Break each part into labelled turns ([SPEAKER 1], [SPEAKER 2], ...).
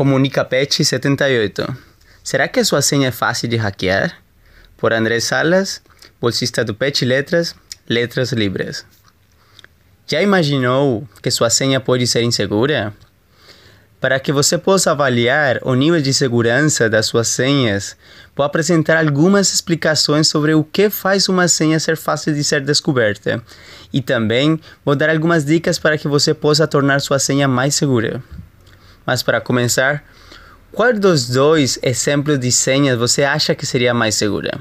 [SPEAKER 1] Comunica Pet 78. Será que a sua senha é fácil de hackear? Por André Salas, bolsista do Pet Letras, Letras Libres. Já imaginou que sua senha pode ser insegura? Para que você possa avaliar o nível de segurança das suas senhas, vou apresentar algumas explicações sobre o que faz uma senha ser fácil de ser descoberta. E também vou dar algumas dicas para que você possa tornar sua senha mais segura. Mas para começar, qual dos dois exemplos de senhas você acha que seria mais segura?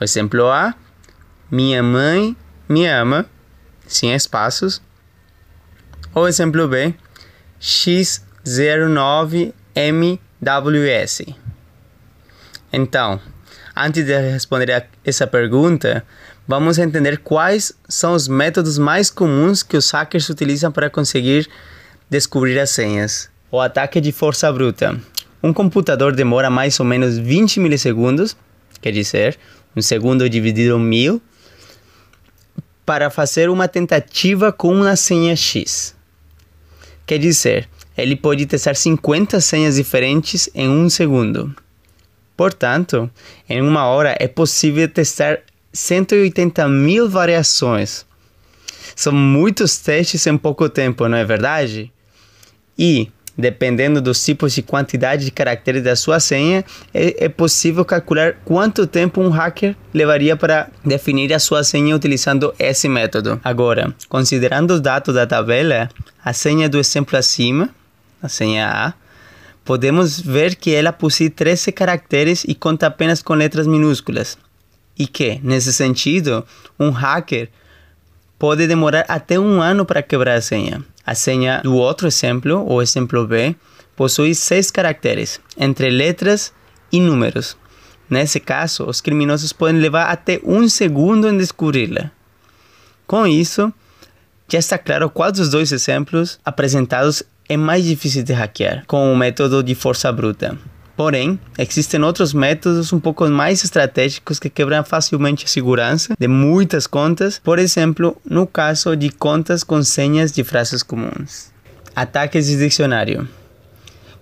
[SPEAKER 1] O exemplo A: Minha mãe me ama, sem espaços. Ou exemplo B: X09MWS. Então, antes de responder essa pergunta, vamos entender quais são os métodos mais comuns que os hackers utilizam para conseguir descobrir as senhas. O ataque de força bruta. Um computador demora mais ou menos 20 milissegundos, quer dizer, um segundo dividido em mil, para fazer uma tentativa com uma senha X. Quer dizer, ele pode testar 50 senhas diferentes em um segundo. Portanto, em uma hora é possível testar 180 mil variações. São muitos testes em pouco tempo, não é verdade? E, dependendo dos tipos de quantidade de caracteres da sua senha, é, é, possível calcular quanto tempo um hacker levaria para definir a sua senha utilizando esse método. Agora, considerando os dados da tabela, a senha do exemplo acima, a senha A, podemos ver que ela possui 13 caracteres e conta apenas com letras minúsculas. E que, nesse sentido, um hacker pode demorar até um ano para quebrar a senha. A senha do outro exemplo, o exemplo B, possui seis caracteres, entre letras e números. Nesse caso, os criminosos podem levar até um segundo em descobri-la. Com isso, já está claro qual dos dois exemplos apresentados é mais difícil de hackear, com o método de força bruta. Porém, existem outros métodos um pouco mais estratégicos que quebram facilmente a segurança de muitas contas, por exemplo, no caso de contas com senhas de frases comuns. Ataques de dicionário.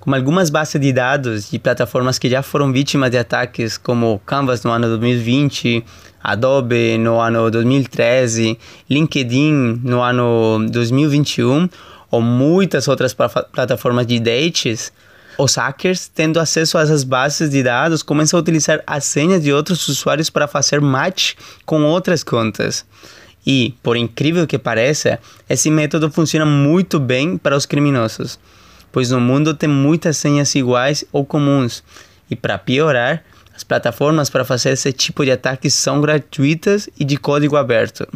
[SPEAKER 1] Como algumas bases de dados de plataformas que já foram vítimas de ataques, como Canvas no ano 2020, Adobe no ano 2013, LinkedIn no ano 2021, ou muitas outras plataformas de dates, os hackers, tendo acesso a essas bases de dados, começam a utilizar as senhas de outros usuários para fazer match com outras contas. E, por incrível que pareça, esse método funciona muito bem para os criminosos, pois no mundo tem muitas senhas iguais ou comuns. E para piorar, as plataformas para fazer esse tipo de ataques são gratuitas e de código aberto,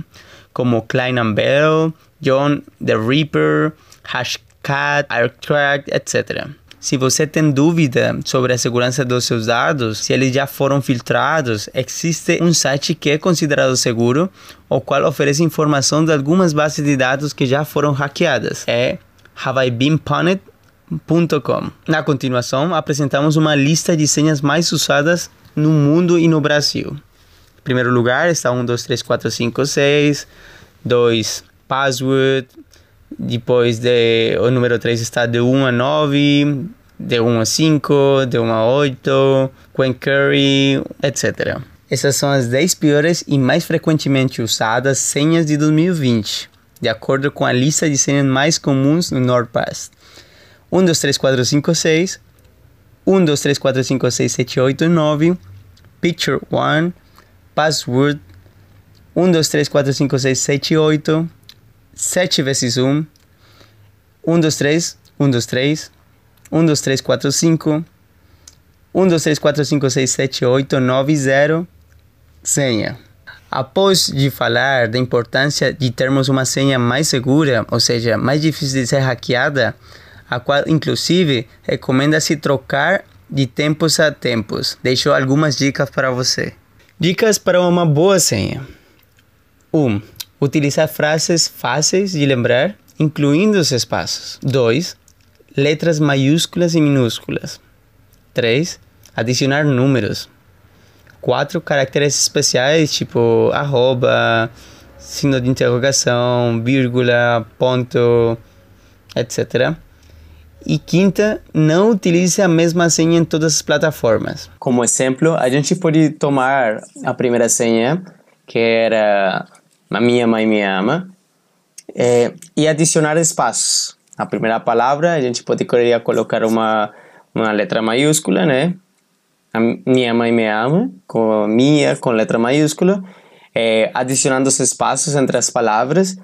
[SPEAKER 1] como Klein Bell, John the Reaper, Hashcat, AirTrack, etc. Se você tem dúvida sobre a segurança dos seus dados, se eles já foram filtrados, existe um site que é considerado seguro, o qual oferece informação de algumas bases de dados que já foram hackeadas. É haveibeenpunned.com. Na continuação, apresentamos uma lista de senhas mais usadas no mundo e no Brasil. Em primeiro lugar está 1, 2, 3, 4, 5, 6. 2, password. Depois de, o número 3 está de 1 a 9, de 1 a 5, de 1 a 8, Quen Curry, etc. Essas são as 10 piores e mais frequentemente usadas senhas de 2020, de acordo com a lista de senhas mais comuns no NordPass. 1, 2, 3, 4, 5, 6, 1, 2, 3, 4, 5, 6, 7, 8, 9, Picture 1, Password, 1, 2, 3, 4, 5, 6, 7, 8, 7 vezes 1, 1, 2, 3, 1, 2, 3, 1, 2, 3, 4, 5, 1, 2, 3, 4, 5, 6, 7, 8, 9, 0, senha. Após de falar da importância de termos uma senha mais segura, ou seja, mais difícil de ser hackeada, a qual inclusive recomenda-se trocar de tempos a tempos. Deixo algumas dicas para você. Dicas para uma boa senha. 1. Um, Utilizar frases fáceis de lembrar, incluindo os espaços. 2. Letras maiúsculas e minúsculas. 3. Adicionar números. 4. Caracteres especiais, tipo arroba, signo de interrogação, vírgula, ponto, etc. E quinta, não utilize a mesma senha em todas as plataformas. Como exemplo, a gente pode tomar a primeira senha, que era a minha mãe me ama, é, e adicionar espaços. A primeira palavra, a gente poderia colocar uma, uma letra maiúscula, né? A minha mãe me ama, com minha com letra maiúscula, é, adicionando os espaços entre as palavras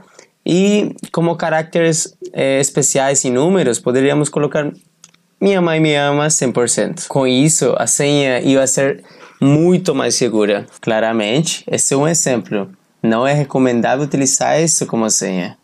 [SPEAKER 1] e como caracteres é, especiais e números, poderíamos colocar minha mãe me ama 100%. Com isso, a senha ia ser muito mais segura. Claramente, esse é um exemplo. Não é recomendável utilizar isso como senha.